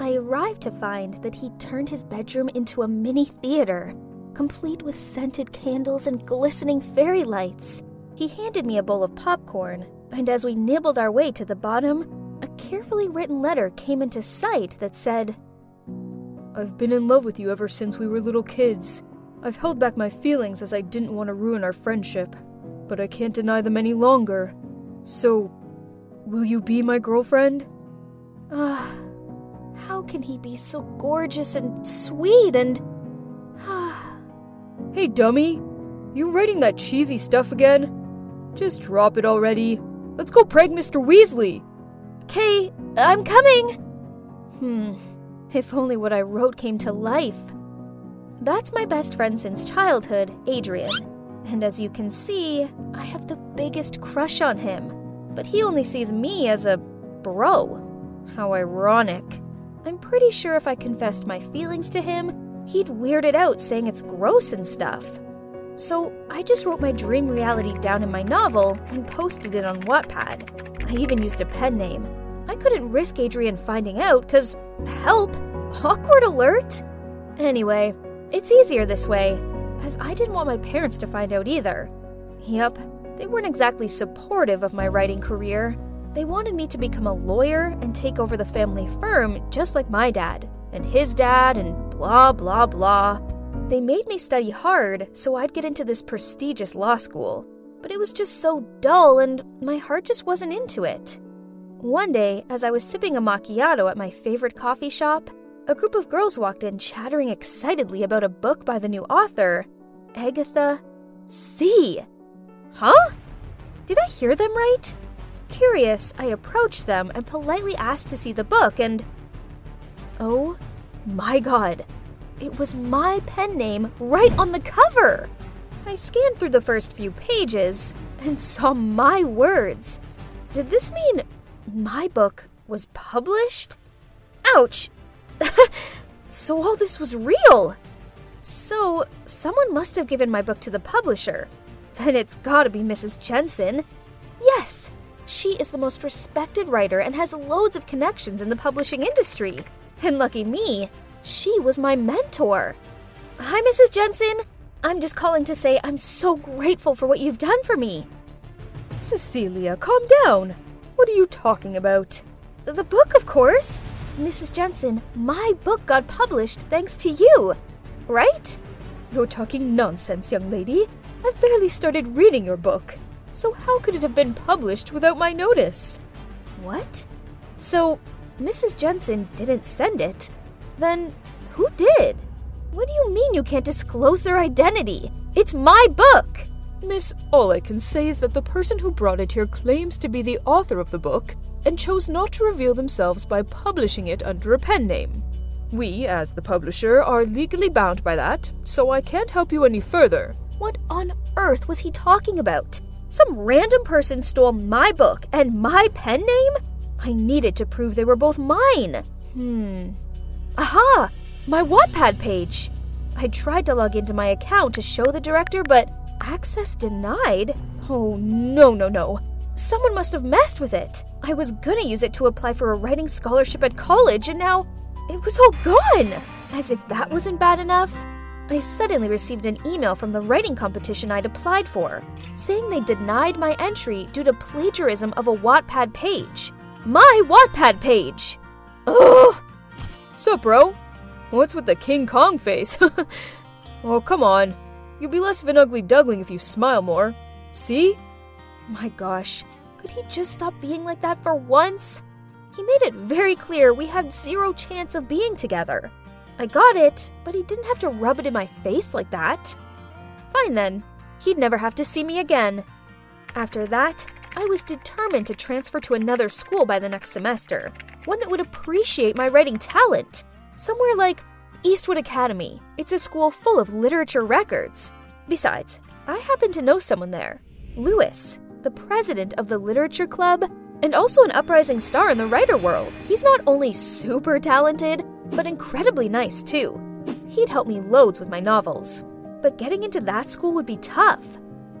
I arrived to find that he'd turned his bedroom into a mini theater, complete with scented candles and glistening fairy lights. He handed me a bowl of popcorn, and as we nibbled our way to the bottom, a carefully written letter came into sight that said, I've been in love with you ever since we were little kids. I've held back my feelings as I didn't want to ruin our friendship, but I can't deny them any longer. So, will you be my girlfriend? Ah, how can he be so gorgeous and sweet and. Hey, dummy! You writing that cheesy stuff again? Just drop it already. Let's go prank Mr. Weasley! Okay, I'm coming! Hmm, if only what I wrote came to life. That's my best friend since childhood, Adrian. And as you can see, I have the biggest crush on him. But he only sees me as a bro. How ironic. I'm pretty sure if I confessed my feelings to him, he'd weird it out saying it's gross and stuff. So I just wrote my dream reality down in my novel and posted it on Wattpad. I even used a pen name. I couldn't risk Adrian finding out, because, help! Awkward alert! Anyway, it's easier this way, as I didn't want my parents to find out either. Yep, they weren't exactly supportive of my writing career. They wanted me to become a lawyer and take over the family firm just like my dad, and his dad, and blah blah blah. They made me study hard so I'd get into this prestigious law school, but it was just so dull and my heart just wasn't into it. One day, as I was sipping a macchiato at my favorite coffee shop, a group of girls walked in chattering excitedly about a book by the new author, Agatha C. Huh? Did I hear them right? Curious, I approached them and politely asked to see the book, and. Oh my god! It was my pen name right on the cover! I scanned through the first few pages and saw my words. Did this mean my book was published? Ouch! so all this was real! So, someone must have given my book to the publisher. Then it's gotta be Mrs. Jensen. Yes, she is the most respected writer and has loads of connections in the publishing industry. And lucky me, she was my mentor. Hi, Mrs. Jensen. I'm just calling to say I'm so grateful for what you've done for me. Cecilia, calm down. What are you talking about? The book, of course. Mrs. Jensen, my book got published thanks to you. Right? You're talking nonsense, young lady. I've barely started reading your book. So how could it have been published without my notice? What? So, Mrs. Jensen didn't send it. Then who did? What do you mean you can't disclose their identity? It's my book! Miss, all I can say is that the person who brought it here claims to be the author of the book and chose not to reveal themselves by publishing it under a pen name. We, as the publisher, are legally bound by that, so I can't help you any further. What on earth was he talking about? Some random person stole my book and my pen name? I needed to prove they were both mine. Hmm. Aha! My Wattpad page! I tried to log into my account to show the director, but access denied? Oh, no, no, no. Someone must have messed with it. I was gonna use it to apply for a writing scholarship at college, and now it was all gone! As if that wasn't bad enough. I suddenly received an email from the writing competition I'd applied for, saying they denied my entry due to plagiarism of a Wattpad page. My Wattpad page! Ugh! Sup, bro? What's with the King Kong face? oh, come on. You'll be less of an ugly duckling if you smile more. See? My gosh, could he just stop being like that for once? He made it very clear we had zero chance of being together. I got it, but he didn't have to rub it in my face like that. Fine then, he'd never have to see me again. After that, I was determined to transfer to another school by the next semester, one that would appreciate my writing talent. Somewhere like Eastwood Academy. It's a school full of literature records. Besides, I happen to know someone there Lewis, the president of the Literature Club, and also an uprising star in the writer world. He's not only super talented, but incredibly nice too. He'd help me loads with my novels. But getting into that school would be tough.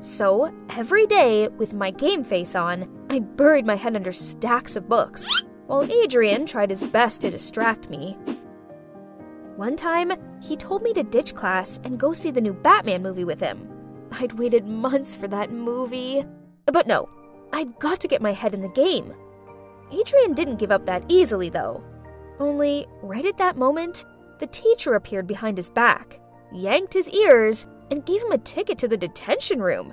So, every day, with my game face on, I buried my head under stacks of books. while Adrian tried his best to distract me. One time, he told me to ditch class and go see the new Batman movie with him. I'd waited months for that movie. But no, I'd got to get my head in the game. Adrian didn't give up that easily, though. Only, right at that moment, the teacher appeared behind his back, yanked his ears, and gave him a ticket to the detention room.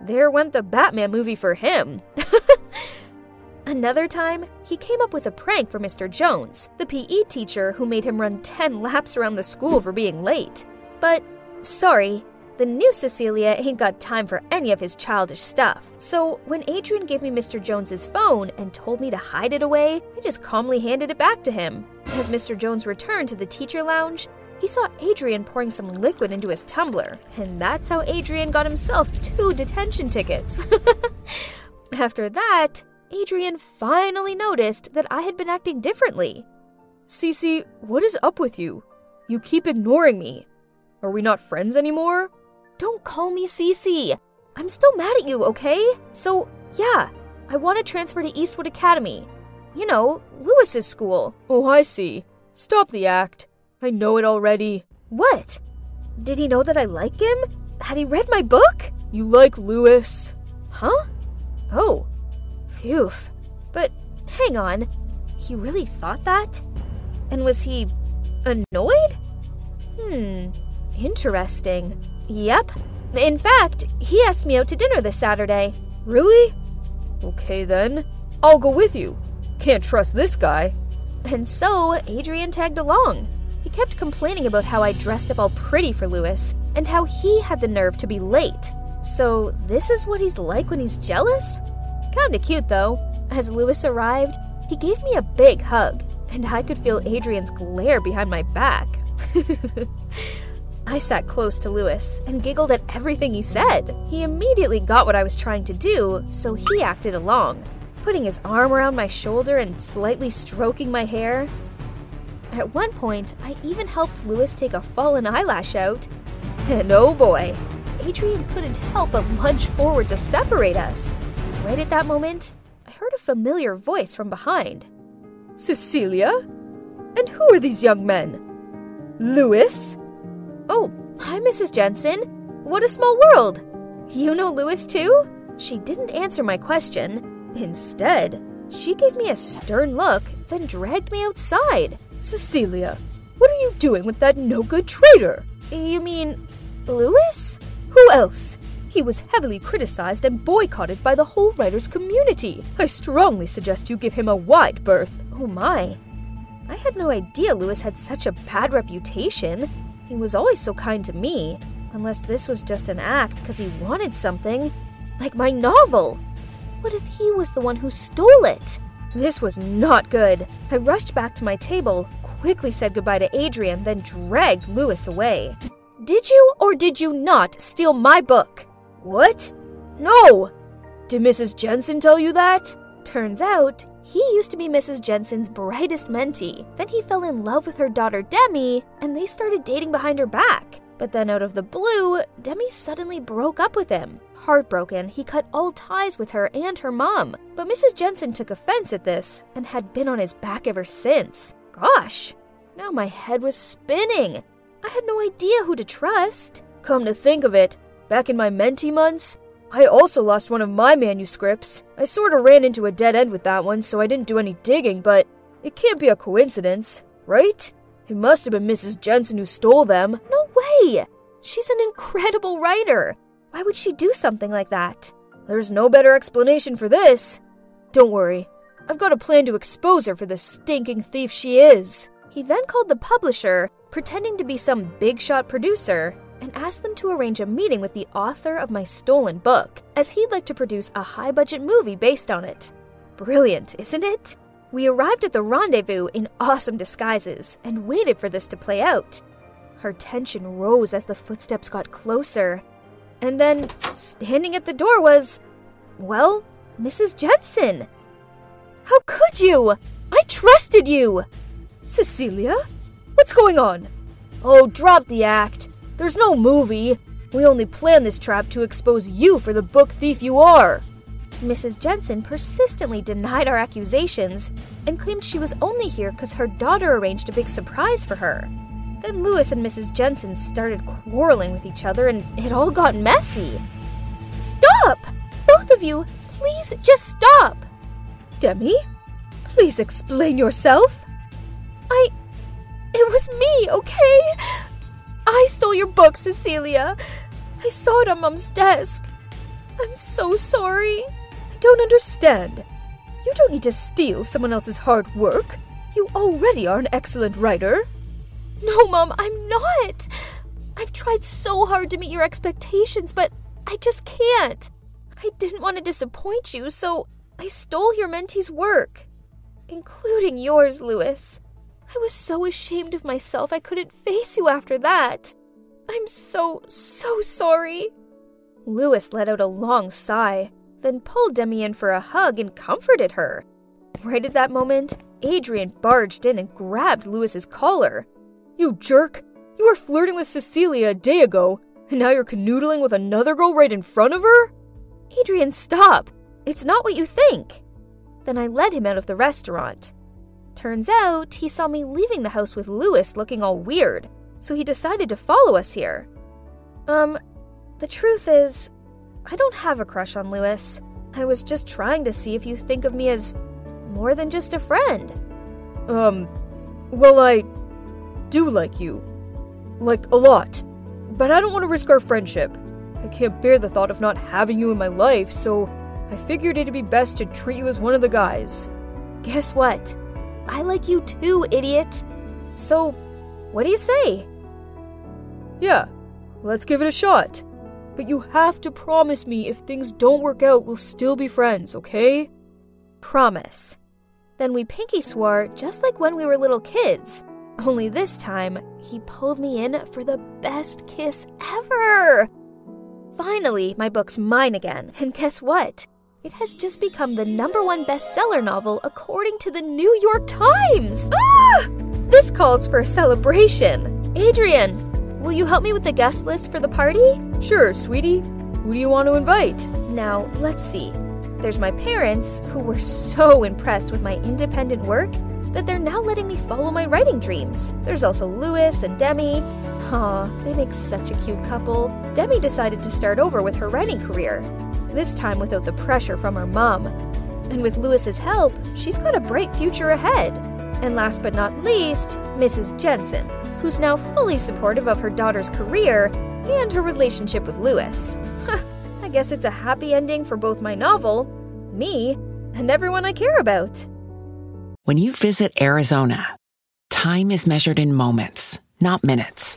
There went the Batman movie for him. Another time, he came up with a prank for Mr. Jones, the PE teacher who made him run 10 laps around the school for being late. But, sorry, the new Cecilia ain't got time for any of his childish stuff. So, when Adrian gave me Mr. Jones's phone and told me to hide it away, I just calmly handed it back to him. As Mr. Jones returned to the teacher lounge, he saw Adrian pouring some liquid into his tumbler, and that's how Adrian got himself two detention tickets. After that, Adrian finally noticed that I had been acting differently. Cece, what is up with you? You keep ignoring me. Are we not friends anymore? Don't call me Cece. I'm still mad at you, okay? So, yeah, I want to transfer to Eastwood Academy. You know, Lewis's school. Oh, I see. Stop the act. I know it already. What? Did he know that I like him? Had he read my book? You like Lewis. Huh? Oh, Phew. But hang on, he really thought that? And was he annoyed? Hmm, interesting. Yep. In fact, he asked me out to dinner this Saturday. Really? Okay then. I'll go with you. Can't trust this guy. And so, Adrian tagged along. He kept complaining about how I dressed up all pretty for Lewis and how he had the nerve to be late. So, this is what he's like when he's jealous? Kinda cute though. As Lewis arrived, he gave me a big hug, and I could feel Adrian's glare behind my back. I sat close to Lewis and giggled at everything he said. He immediately got what I was trying to do, so he acted along, putting his arm around my shoulder and slightly stroking my hair. At one point, I even helped Lewis take a fallen eyelash out. And oh boy, Adrian couldn't help but lunge forward to separate us. Right at that moment, I heard a familiar voice from behind. Cecilia? And who are these young men? Lewis? Oh, hi, Mrs. Jensen. What a small world. You know Lewis too? She didn't answer my question. Instead, she gave me a stern look, then dragged me outside. Cecilia, what are you doing with that no good traitor? You mean Lewis? Who else? He was heavily criticized and boycotted by the whole writers' community. I strongly suggest you give him a wide berth. Oh my. I had no idea Lewis had such a bad reputation. He was always so kind to me, unless this was just an act because he wanted something, like my novel. What if he was the one who stole it? This was not good. I rushed back to my table, quickly said goodbye to Adrian, then dragged Lewis away. Did you or did you not steal my book? What? No! Did Mrs. Jensen tell you that? Turns out, he used to be Mrs. Jensen's brightest mentee. Then he fell in love with her daughter Demi, and they started dating behind her back. But then, out of the blue, Demi suddenly broke up with him. Heartbroken, he cut all ties with her and her mom. But Mrs. Jensen took offense at this and had been on his back ever since. Gosh, now my head was spinning. I had no idea who to trust. Come to think of it, Back in my mentee months, I also lost one of my manuscripts. I sort of ran into a dead end with that one, so I didn't do any digging, but it can't be a coincidence, right? It must have been Mrs. Jensen who stole them. No way! She's an incredible writer. Why would she do something like that? There's no better explanation for this. Don't worry, I've got a plan to expose her for the stinking thief she is. He then called the publisher, pretending to be some big shot producer, and asked them to arrange a meeting with the author of my stolen book, as he'd like to produce a high budget movie based on it. Brilliant, isn't it? We arrived at the rendezvous in awesome disguises and waited for this to play out. Her tension rose as the footsteps got closer. And then, standing at the door was, well, Mrs. Jensen. How could you? I trusted you! Cecilia? What's going on? Oh, drop the act. There's no movie. We only planned this trap to expose you for the book thief you are. Mrs. Jensen persistently denied our accusations and claimed she was only here because her daughter arranged a big surprise for her. Then Lewis and Mrs. Jensen started quarreling with each other and it all got messy. Stop! Both of you, please just stop! Demi, please explain yourself. I. It was me, okay? I stole your book, Cecilia. I saw it on Mom's desk. I'm so sorry. I don't understand. You don't need to steal someone else's hard work. You already are an excellent writer. No, Mom, I'm not. I've tried so hard to meet your expectations, but I just can't. I didn't want to disappoint you, so I stole your mentee's work, including yours, Lewis. I was so ashamed of myself I couldn't face you after that. I'm so, so sorry. Lewis let out a long sigh, then pulled Demi in for a hug and comforted her. Right at that moment, Adrian barged in and grabbed Lewis's collar. You jerk! You were flirting with Cecilia a day ago, and now you're canoodling with another girl right in front of her? Adrian, stop! It's not what you think. Then I led him out of the restaurant. Turns out he saw me leaving the house with Lewis looking all weird, so he decided to follow us here. Um, the truth is, I don't have a crush on Lewis. I was just trying to see if you think of me as more than just a friend. Um, well, I do like you. Like, a lot. But I don't want to risk our friendship. I can't bear the thought of not having you in my life, so I figured it'd be best to treat you as one of the guys. Guess what? I like you too, idiot. So, what do you say? Yeah, let's give it a shot. But you have to promise me if things don't work out, we'll still be friends, okay? Promise. Then we pinky swore just like when we were little kids. Only this time, he pulled me in for the best kiss ever. Finally, my book's mine again, and guess what? It has just become the number one bestseller novel according to the New York Times. Ah! This calls for a celebration. Adrian, will you help me with the guest list for the party? Sure, sweetie. Who do you want to invite? Now, let's see. There's my parents, who were so impressed with my independent work that they're now letting me follow my writing dreams. There's also Lewis and Demi. Aw, they make such a cute couple. Demi decided to start over with her writing career, this time without the pressure from her mom. And with Lewis's help, she's got a bright future ahead. And last but not least, Mrs. Jensen, who's now fully supportive of her daughter's career and her relationship with Lewis. I guess it's a happy ending for both my novel, me, and everyone I care about. When you visit Arizona, time is measured in moments, not minutes.